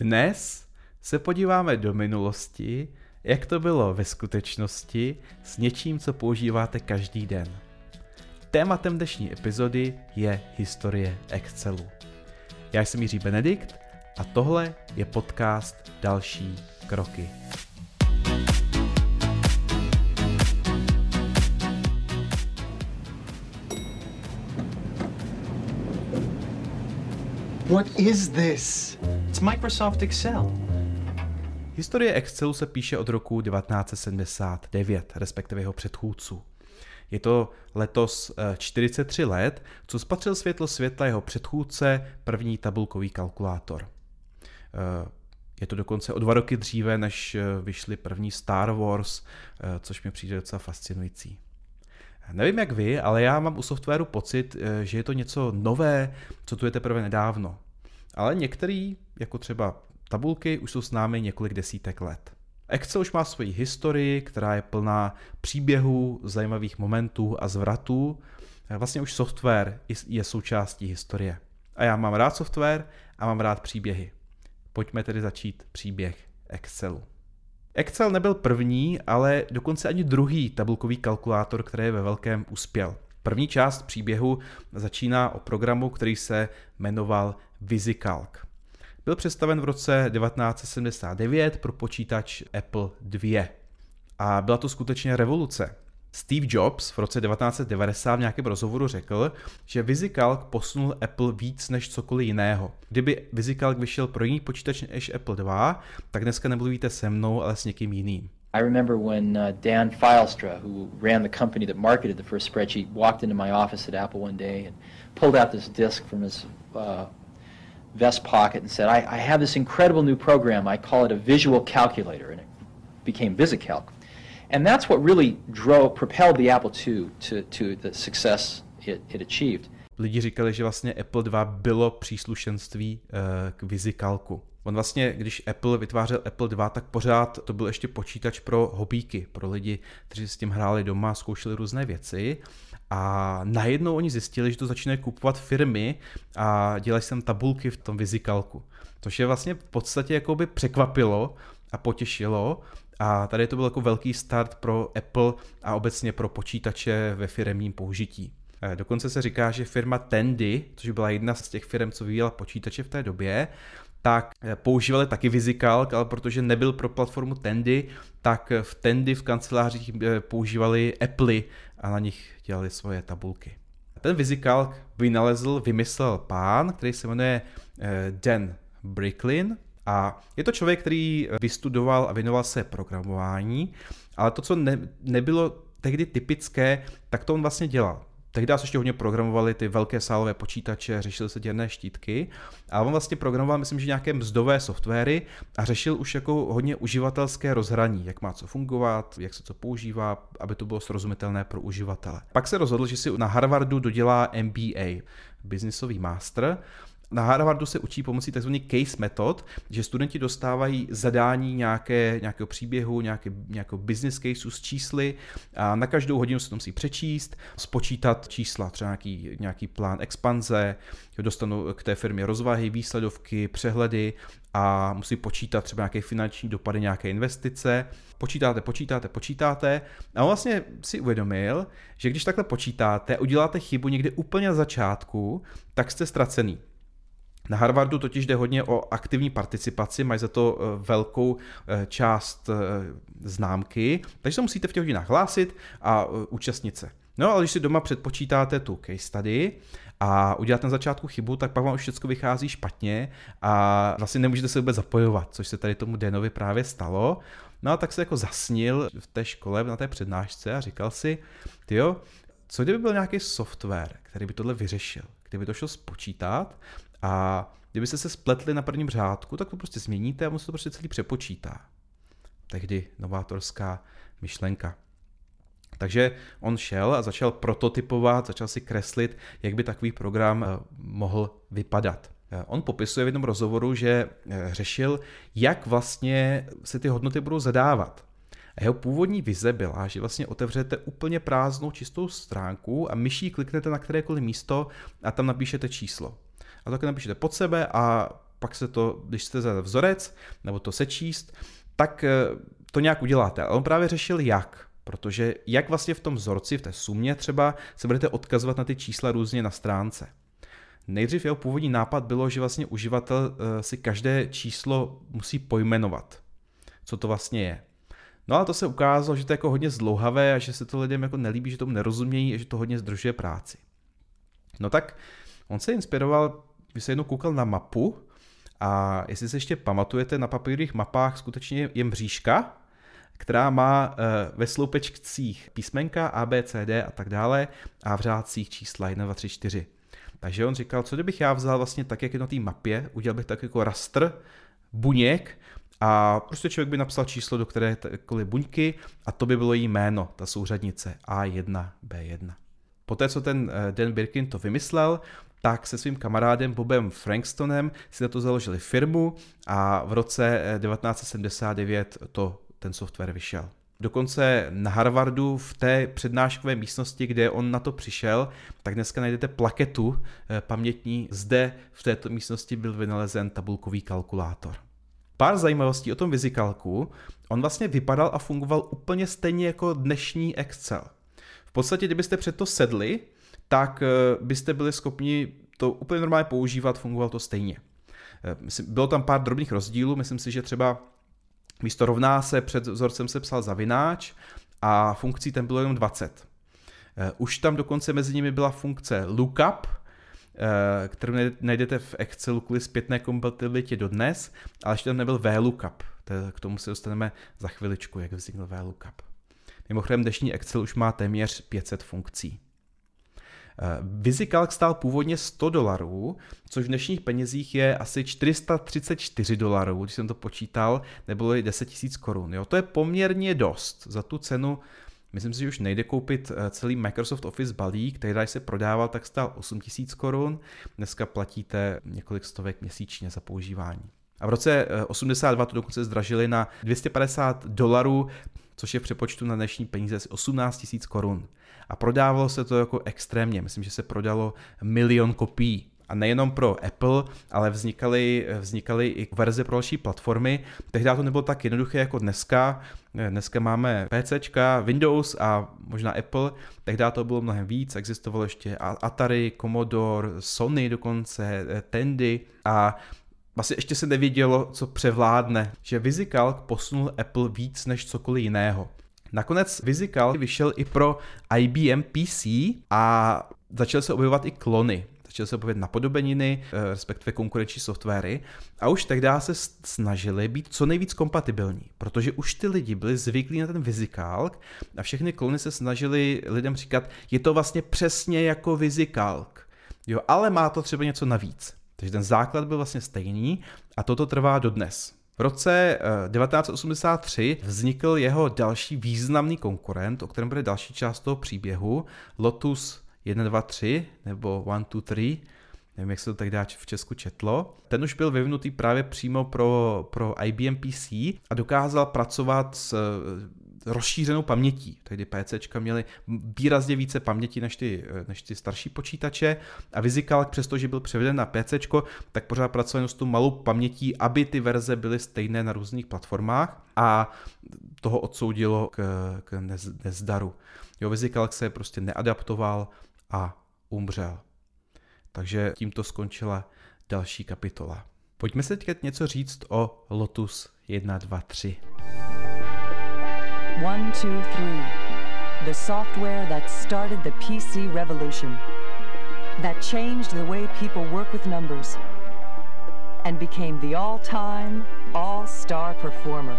Dnes se podíváme do minulosti, jak to bylo ve skutečnosti s něčím, co používáte každý den. Tématem dnešní epizody je historie Excelu. Já jsem Jiří Benedikt a tohle je podcast Další kroky. What is this? It's Microsoft Excel. Historie Excelu se píše od roku 1979, respektive jeho předchůdců. Je to letos 43 eh, let, co spatřil světlo světla jeho předchůdce, první tabulkový kalkulátor. Eh, je to dokonce o dva roky dříve, než eh, vyšly první Star Wars, což mi přijde docela fascinující. Nevím jak vy, ale já mám u softwaru pocit, že je to něco nové, co tu je teprve nedávno. Ale některý, jako třeba tabulky, už jsou s námi několik desítek let. Excel už má svoji historii, která je plná příběhů, zajímavých momentů a zvratů. Vlastně už software je součástí historie. A já mám rád software a mám rád příběhy. Pojďme tedy začít příběh Excelu. Excel nebyl první, ale dokonce ani druhý tabulkový kalkulátor, který ve velkém uspěl. První část příběhu začíná o programu, který se jmenoval VisiCalc. Byl představen v roce 1979 pro počítač Apple II. A byla to skutečně revoluce. Steve Jobs v roce 1990 v nějakém rozhovoru řekl, že VisiCalc posunul Apple víc než cokoliv jiného. Kdyby VisiCalc vyšel pro jiný počítač než Apple II, tak dneska nemluvíte se mnou, ale s někým jiným. I remember when uh, Dan Filestra, who ran the company that marketed the first spreadsheet, walked into my office at Apple one day and pulled out this disk from his uh, vest pocket and said, I, I have this incredible new program. I call it a visual calculator, and it became VisiCalc. And that's what really drove, propelled the Apple II to, to the success it, it achieved. Lidi říkali, že vlastně Apple II bylo příslušenství uh, k VisiCalcu. On vlastně, když Apple vytvářel Apple II, tak pořád to byl ještě počítač pro hobíky, pro lidi, kteří s tím hráli doma, zkoušeli různé věci. A najednou oni zjistili, že to začínají kupovat firmy a dělají sem tabulky v tom vizikalku. Což je vlastně v podstatě jako by překvapilo a potěšilo. A tady to byl jako velký start pro Apple a obecně pro počítače ve firmním použití. Eh, dokonce se říká, že firma Tandy, což byla jedna z těch firm, co vyvíjela počítače v té době, tak eh, používali taky VisiCalc, ale protože nebyl pro platformu Tandy, tak v Tandy v kancelářích eh, používali Apple a na nich dělali svoje tabulky. Ten VisiCalc vynalezl, vymyslel pán, který se jmenuje eh, Dan Bricklin a je to člověk, který vystudoval a věnoval se programování, ale to, co ne, nebylo tehdy typické, tak to on vlastně dělal. Tehdy se ještě hodně programovali ty velké sálové počítače, řešily se děrné štítky, ale on vlastně programoval, myslím, že nějaké mzdové softwary a řešil už jako hodně uživatelské rozhraní, jak má co fungovat, jak se co používá, aby to bylo srozumitelné pro uživatele. Pak se rozhodl, že si na Harvardu dodělá MBA, Businessový master, na Harvardu se učí pomocí tzv. case method, že studenti dostávají zadání nějaké, nějakého příběhu, nějaké, nějakého business caseu s čísly a na každou hodinu se to musí přečíst, spočítat čísla, třeba nějaký, nějaký plán expanze, dostanou k té firmě rozvahy, výsledovky, přehledy a musí počítat třeba nějaké finanční dopady, nějaké investice. Počítáte, počítáte, počítáte a on vlastně si uvědomil, že když takhle počítáte, uděláte chybu někde úplně na začátku, tak jste ztracený. Na Harvardu totiž jde hodně o aktivní participaci, mají za to eh, velkou eh, část eh, známky, takže se musíte v těch hodinách hlásit a účastnit se. No ale když si doma předpočítáte tu case study a uděláte na začátku chybu, tak pak vám už všechno vychází špatně a vlastně nemůžete se vůbec zapojovat, což se tady tomu Denovi právě stalo. No a tak se jako zasnil v té škole na té přednášce a říkal si, jo, co kdyby byl nějaký software, který by tohle vyřešil, kdyby to šlo spočítat a kdybyste se spletli na prvním řádku, tak to prostě změníte a on se to prostě celý přepočítá. Tehdy novátorská myšlenka. Takže on šel a začal prototypovat, začal si kreslit, jak by takový program eh, mohl vypadat. Eh, on popisuje v jednom rozhovoru, že eh, řešil, jak vlastně se ty hodnoty budou zadávat. A jeho původní vize byla, že vlastně otevřete úplně prázdnou čistou stránku a myší kliknete na kterékoliv místo a tam napíšete číslo a také napíšete pod sebe a pak se to, když jste za vzorec nebo to sečíst, tak eh, to nějak uděláte. Ale on právě řešil jak. Protože jak vlastně v tom vzorci, v té sumě třeba, se budete odkazovat na ty čísla různě na stránce. Nejdřív jeho původní nápad bylo, že vlastně uživatel eh, si každé číslo musí pojmenovat, co to vlastně je. No ale to se ukázalo, že to je jako hodně zdlouhavé a že se to lidem jako nelíbí, že tomu nerozumějí a že to hodně zdržuje práci. No tak on se inspiroval, když se jednou koukal na mapu a jestli se ještě pamatujete, na papírových mapách skutečně je mřížka, která má eh, ve sloupečcích písmenka A, B, C, D a tak dále a v řádcích čísla 1, 2, 3, 4. Takže on říkal, co kdybych já vzal vlastně tak, jak je na té mapě, udělal bych tak jako rastr buněk a prostě člověk by napsal číslo do kterékoliv buňky a to by bylo jí jméno, ta souřadnice A1, B1. Poté, co ten eh, Dan Birkin to vymyslel, tak se svým kamarádem Bobem Frankstonem si na to založili firmu a v roce 1979 eh, to ten software vyšel. Dokonce na Harvardu v té přednáškové místnosti, kde on na to přišel, tak dneska najdete plaketu eh, pamětní. Zde v této místnosti byl vynalezen tabulkový kalkulátor. Pár zajímavostí o tom vizikalku. On vlastně vypadal a fungoval úplně stejně jako dnešní Excel. V podstatě, kdybyste před to sedli, tak eh, byste byli schopni to úplně normálně používat, fungovalo to stejně. Eh, bylo tam pár drobných rozdílů, myslím si, že třeba místo rovná se před vzorcem se psal zavináč a funkcí tam bylo jenom 20. Eh, už tam dokonce mezi nimi byla funkce lookup, kterou najdete v Excelu kvůli zpětné kompatibilitě dodnes, ale ještě tam nebyl VLOOKUP. K tomu se dostaneme za chviličku, jak vznikl VLOOKUP. Mimochodem dnešní Excel už má téměř 500 funkcí. Eh, VisiCalc stál původně 100 dolarů, což v dnešních penězích je asi 434 dolarů, když jsem to počítal, nebylo 10 000 korun. Jo, to je poměrně dost. Za tu cenu Myslím si, že už nejde koupit eh, celý Microsoft Office balík, který se prodával, tak stál 8000 korun. Dneska platíte několik stovek měsíčně za používání. A v roce 82 eh, to dokonce zdražili na 250 dolarů, což je přepočtu na dnešní peníze asi 18 000 korun. A prodávalo se to jako extrémně, myslím, že se prodalo milion kopií. A nejenom pro Apple, ale vznikaly, vznikaly i verze pro další platformy. Tehdy to nebylo tak jednoduché jako dneska. Dneska máme PC, Windows a možná Apple. Tehdy to bylo mnohem víc. Existovalo ještě Atari, Commodore, Sony dokonce, Tandy a Vlastně ještě se nevědělo, co převládne, že VisiCalc posunul Apple víc než cokoliv jiného. Nakonec VisiCalc vyšel i pro IBM PC a začaly se objevovat i klony. Začaly se objevovat napodobeniny, eh, respektive konkurenční softwary a už tehdy se snažili být co nejvíc kompatibilní, protože už ty lidi byli zvyklí na ten VisiCalc a všechny klony se snažili lidem říkat, je to vlastně přesně jako VisiCalc, jo, ale má to třeba něco navíc. Takže ten základ byl vlastně stejný a toto trvá dodnes. V roce 1983 eh, vznikl jeho další významný konkurent, o kterém bude další část toho příběhu, Lotus 123 nebo 123, nevím, jak se to tak dá v Česku četlo. Ten už byl vyvinutý právě přímo pro, pro IBM PC a dokázal pracovat s rozšířenou pamětí. Tehdy PCčka měly výrazně více paměti než ty, než ty starší počítače a VisiCalc, přestože byl převeden na PC, tak pořád pracoval s tou malou pamětí, aby ty verze byly stejné na různých platformách a toho odsoudilo k, k nez, nezdaru. Jo, VisiCalc se prostě neadaptoval a umřel. Takže tímto skončila další kapitola. Pojďme se teď něco říct o Lotus 1, 2, 3. One, two, three. The software that started the PC revolution. That changed the way people work with numbers. And became the all-time, all-star performer.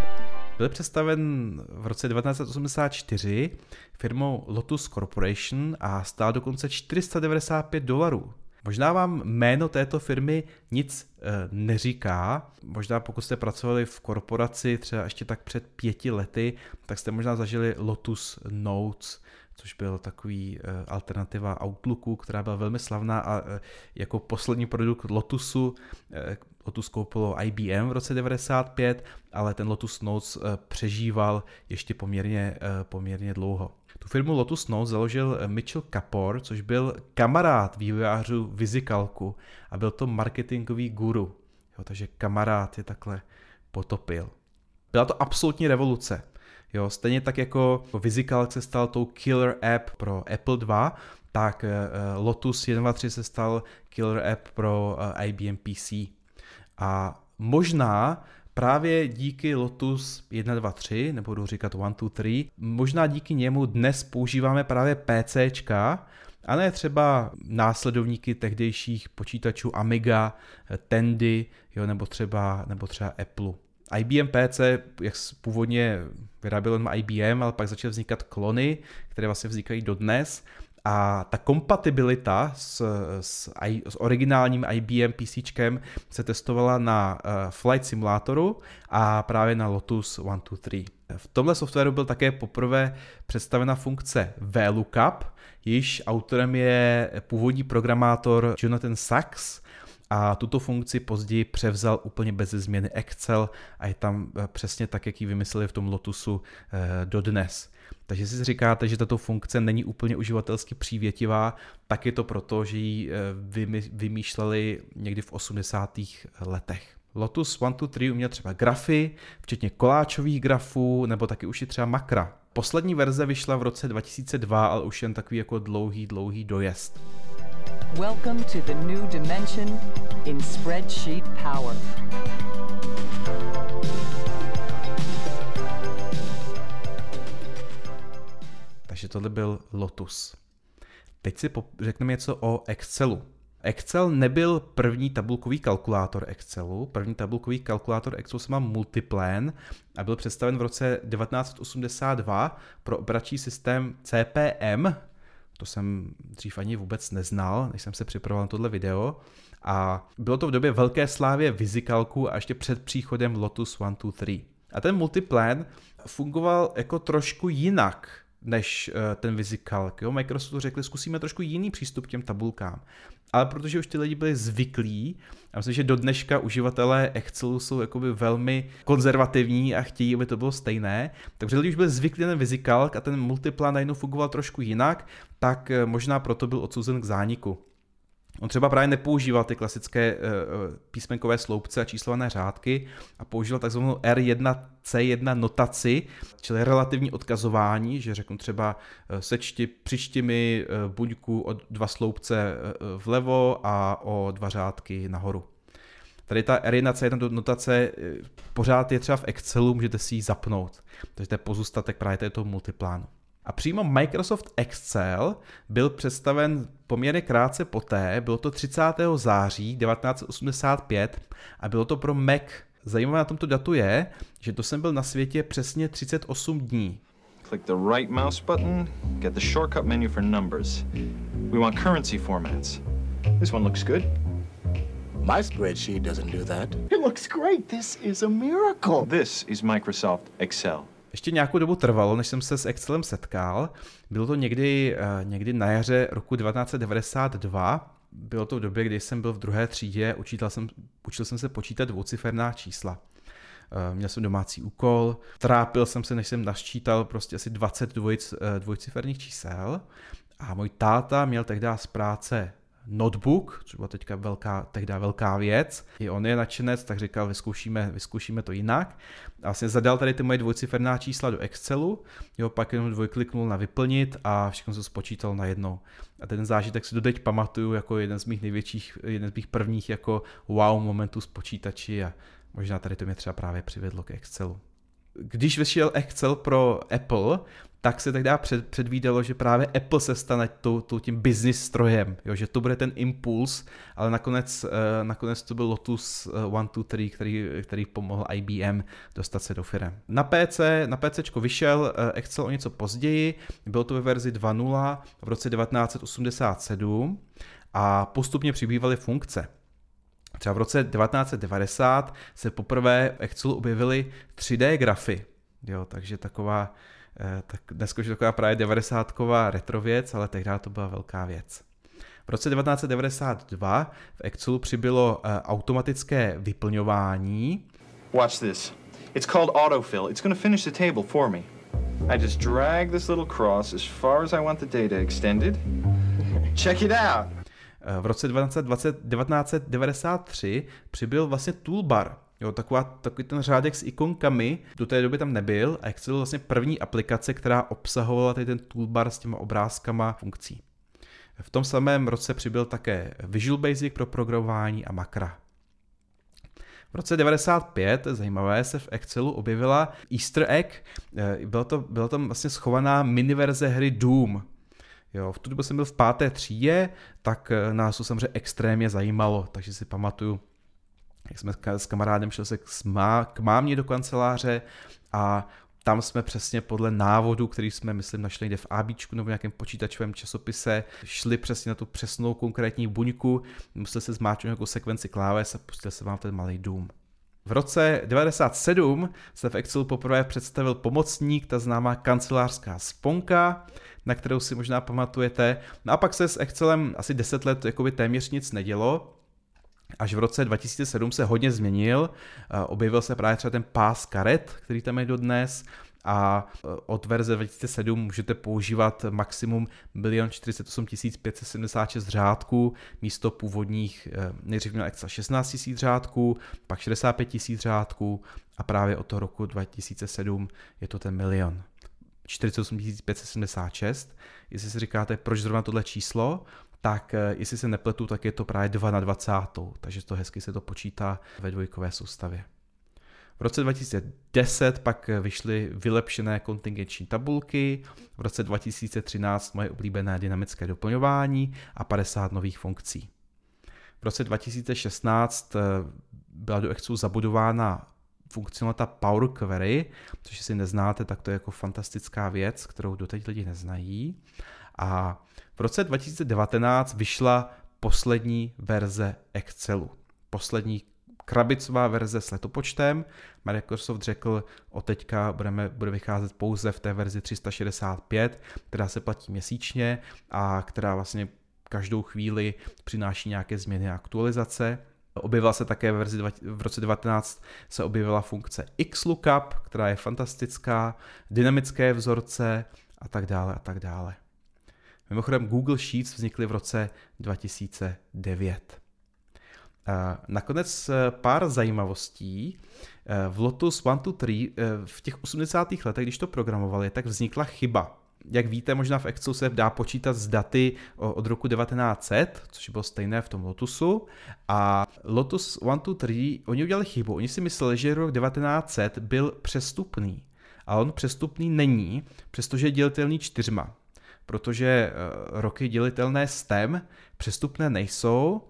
Byl představen v roce 1984 firmou Lotus Corporation a stál dokonce 495 dolarů. Možná vám jméno této firmy nic e, neříká. Možná pokud jste pracovali v korporaci třeba ještě tak před pěti lety, tak jste možná zažili Lotus Notes, což byl takový e, alternativa Outlooku, která byla velmi slavná a e, jako poslední produkt Lotusu, e, Lotus koupilo IBM v roce 95, ale ten Lotus Notes přežíval ještě poměrně, poměrně dlouho. Tu firmu Lotus Notes založil eh, Mitchell Kapor, což byl kamarád vývojářů Vizicalku a byl to marketingový guru. Jo, takže kamarád je takhle potopil. Byla to absolutní revoluce. Jo, stejně tak jako VisiCalc se stal tou killer app pro Apple 2, tak uh, Lotus 123 se stal killer app pro uh, IBM PC. A možná právě díky Lotus 123, nebo budu říkat 1, 2, 3, možná díky němu dnes používáme právě PCčka, a ne třeba následovníky tehdejších počítačů Amiga, Tandy, jo, nebo třeba, nebo třeba Apple. IBM PC, jak původně vyráběl jenom IBM, ale pak začaly vznikat klony, které vlastně vznikají dodnes. A ta kompatibilita s, s, s originálním IBM PC se testovala na uh, Flight Simulatoru a právě na Lotus 123. V tomhle softwaru byl také poprvé představena funkce VLOOKUP, již autorem je původní programátor Jonathan Sachs, a tuto funkci později převzal úplně bez změny Excel a je tam eh, přesně tak, jak ji vymysleli v tom Lotusu eh, dodnes. Takže si říkáte, že tato funkce není úplně uživatelsky přívětivá, tak je to proto, že ji eh, vymýšleli někdy v 80. letech. Lotus 123 uměl třeba grafy, včetně koláčových grafů, nebo taky už i třeba makra. Poslední verze vyšla v roce 2002, ale už jen takový jako dlouhý, dlouhý dojezd. Welcome to the new dimension in spreadsheet power. Takže tohle byl Lotus. Teď si řekneme něco o Excelu. Excel nebyl první tabulkový kalkulátor Excelu. První tabulkový kalkulátor Excelu se má Multiplan a byl představen v roce 1982 pro operační systém CPM, to jsem dřív ani vůbec neznal, než jsem se připravoval na tohle video. A bylo to v době velké slávě Vizikalku a ještě před příchodem Lotus 1, 2, 3. A ten multiplan fungoval jako trošku jinak než uh, ten VisiCalc. Jo? Microsoftu řekli, zkusíme trošku jiný přístup k těm tabulkám. Ale protože už ty lidi byli zvyklí, a myslím, že do dneška uživatelé Excelu jsou jakoby velmi konzervativní a chtějí, aby to bylo stejné, takže lidi už byli zvyklí na VisiCalc a ten multiplan najednou fungoval trošku jinak, tak eh, možná proto byl odsouzen k zániku. On třeba právě nepoužíval ty klasické uh, písmenkové sloupce a číslované řádky a používal takzvanou R1C1 notaci, čili relativní odkazování, že řeknu třeba uh, sečti, přičti mi buňku o dva sloupce vlevo a o dva řádky nahoru. Tady ta R1C1 notace pořád je třeba v Excelu, můžete si ji zapnout. Takže to je pozůstatek právě toho multiplánu. A přímo Microsoft Excel byl představen poměrně krátce poté, bylo to 30. září 1985 a bylo to pro Mac. Zajímavé na tomto datu je, že to jsem byl na světě přesně 38 dní. Click the right mouse button, get the shortcut menu for numbers. We want currency formats. This one looks good. My spreadsheet doesn't do that. It looks great. This is a miracle. This is Microsoft Excel. Ještě nějakou dobu trvalo, než jsem se s Excelem setkal. Bylo to někdy, eh, někdy na jaře roku 1992. Bylo to v době, kdy jsem byl v druhé třídě, učil jsem, učil jsem se počítat dvouciferná čísla. Eh, měl jsem domácí úkol, trápil jsem se, než jsem naščítal prostě asi 20 dvojc, eh, dvojciferných čísel a můj táta měl tehdy z práce notebook, byla teďka velká, tehdy velká věc. I on je nadšenec, tak říkal, vyzkoušíme, vyzkoušíme to jinak. A vlastně zadal tady ty moje dvojciferná čísla do Excelu, jo, pak jenom dvojkliknul na vyplnit a všechno se spočítal na jedno. A ten zážitek si doteď pamatuju jako jeden z mých největších, jeden z mých prvních jako wow momentů s počítači a možná tady to mě třeba právě přivedlo k Excelu když vyšel Excel pro Apple, tak se tehdy před, předvídalo, že právě Apple se stane tou, tou tím business strojem, jo, že to bude ten impuls, ale nakonec, uh, nakonec to byl Lotus uh, One, Two, Three, který, který pomohl IBM dostat se do firm. Na PC, na PC vyšel uh, Excel o něco později, bylo to ve verzi 2.0 v roce 1987 a postupně přibývaly funkce. Třeba v roce 1990 se poprvé v Excelu objevily 3D grafy, jo, takže taková Eh, tak dneska už je taková právě 90 retro věc, ale tehdy to byla velká věc. V roce 1992 v Excelu přibylo uh, automatické vyplňování. Watch this. It's called autofill. It's going to finish the table for me. I just drag this little cross as far as I want the data extended. Check it out. V roce 1993 přibyl vlastně toolbar, Jo, taková, takový ten řádek s ikonkami do té doby tam nebyl a Excel byl vlastně první aplikace, která obsahovala tady ten toolbar s těma obrázkama funkcí. V tom samém roce přibyl také Visual Basic pro programování a makra. V roce 95, zajímavé, se v Excelu objevila Easter egg, eh, byla to, byla tam vlastně schovaná miniverze hry Doom. Jo, v tu dobu jsem byl v páté třídě, tak eh, nás to samozřejmě extrémně zajímalo, takže si pamatuju, jak jsme s kamarádem šli se k, má, k mámě do kanceláře a tam jsme přesně podle návodu, který jsme, myslím, našli někde v ABčku nebo v nějakém počítačovém časopise, šli přesně na tu přesnou konkrétní buňku, museli se zmáčknout nějakou sekvenci kláves a pustil se vám ten malý dům. V roce 97 se v Excelu poprvé představil pomocník, ta známá kancelářská sponka, na kterou si možná pamatujete. No a pak se s Excelem asi 10 let jakoby téměř nic nedělo, Až v roce 2007 se hodně změnil, objevil se právě třeba ten pás karet, který tam je dodnes, a e, od verze 2007 můžete používat maximum 1 48 576 řádků místo původních e, nejdřív měl extra 16 000 řádků, pak 65 000 řádků a právě od toho roku 2007 je to ten milion. 48 576. Jestli si říkáte, proč zrovna tohle číslo, tak eh, jestli se nepletu, tak je to právě 2 na 20. Takže to hezky se to počítá ve dvojkové soustavě. V roce 2010 pak eh, vyšly vylepšené kontingenční tabulky, v roce 2013 moje oblíbené dynamické doplňování a 50 nových funkcí. V roce 2016 eh, byla do Excelu zabudována funkcionalita Power Query, což si neznáte, tak to je jako fantastická věc, kterou doteď lidi neznají. A v roce 2019 vyšla poslední verze Excelu. Poslední krabicová verze s letopočtem. Microsoft řekl, od teďka budeme, bude vycházet pouze v té verzi 365, která se platí měsíčně a která vlastně každou chvíli přináší nějaké změny a aktualizace. Objevila se také ve verzi v roce 19 se objevila funkce XLOOKUP, která je fantastická, dynamické vzorce a tak dále a tak dále. Mimochodem Google Sheets vznikly v roce 2009. Nakonec eh, pár zajímavostí. Eh, v Lotus 1, 2, 3 v těch 80. letech, když to programovali, tak vznikla chyba. Jak víte, možná v Excelu se dá počítat z daty od roku 1900, což bylo stejné v tom Lotusu. A Lotus 1, 2, 3, oni udělali chybu. Oni si mysleli, že rok 1900 byl přestupný. A on přestupný není, přestože je dělitelný čtyřma protože eh, roky dělitelné STEM přestupné nejsou,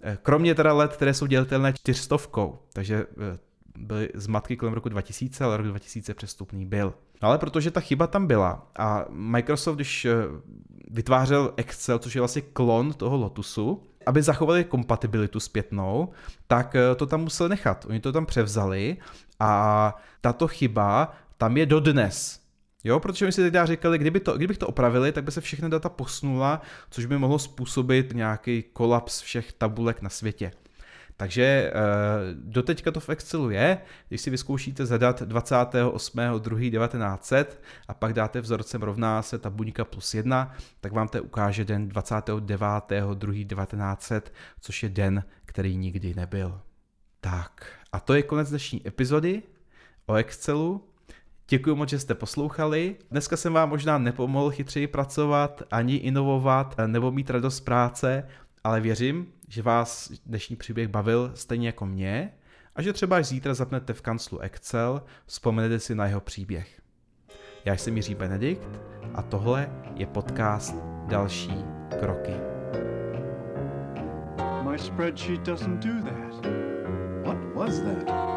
eh, kromě teda let, které jsou dělitelné čtyřstovkou, takže eh, byly zmatky kolem roku 2000, ale rok 2000 přestupný byl. Ale protože ta chyba tam byla a Microsoft, když vytvářel Excel, což je vlastně klon toho Lotusu, aby zachovali kompatibilitu zpětnou, tak to tam museli nechat. Oni to tam převzali a tato chyba tam je dodnes. Jo, protože my si teď říkali, kdyby to, kdybych to opravili, tak by se všechny data posunula, což by mohlo způsobit nějaký kolaps všech tabulek na světě. Takže e, doteďka to v Excelu je, když si vyzkoušíte zadat 28.2.1900 a pak dáte vzorcem rovná se ta buňka plus 1, tak vám to ukáže den 29.2.1900, což je den, který nikdy nebyl. Tak, a to je konec dnešní epizody o Excelu. Děkuji moc, že jste poslouchali. Dneska jsem vám možná nepomohl chytřeji pracovat, ani inovovat, nebo mít radost z práce, ale věřím, že vás dnešní příběh bavil stejně jako mě a že třeba až zítra zapnete v kanclu Excel, vzpomenete si na jeho příběh. Já jsem Jiří Benedikt a tohle je podcast Další kroky. My spreadsheet doesn't do that. What was that?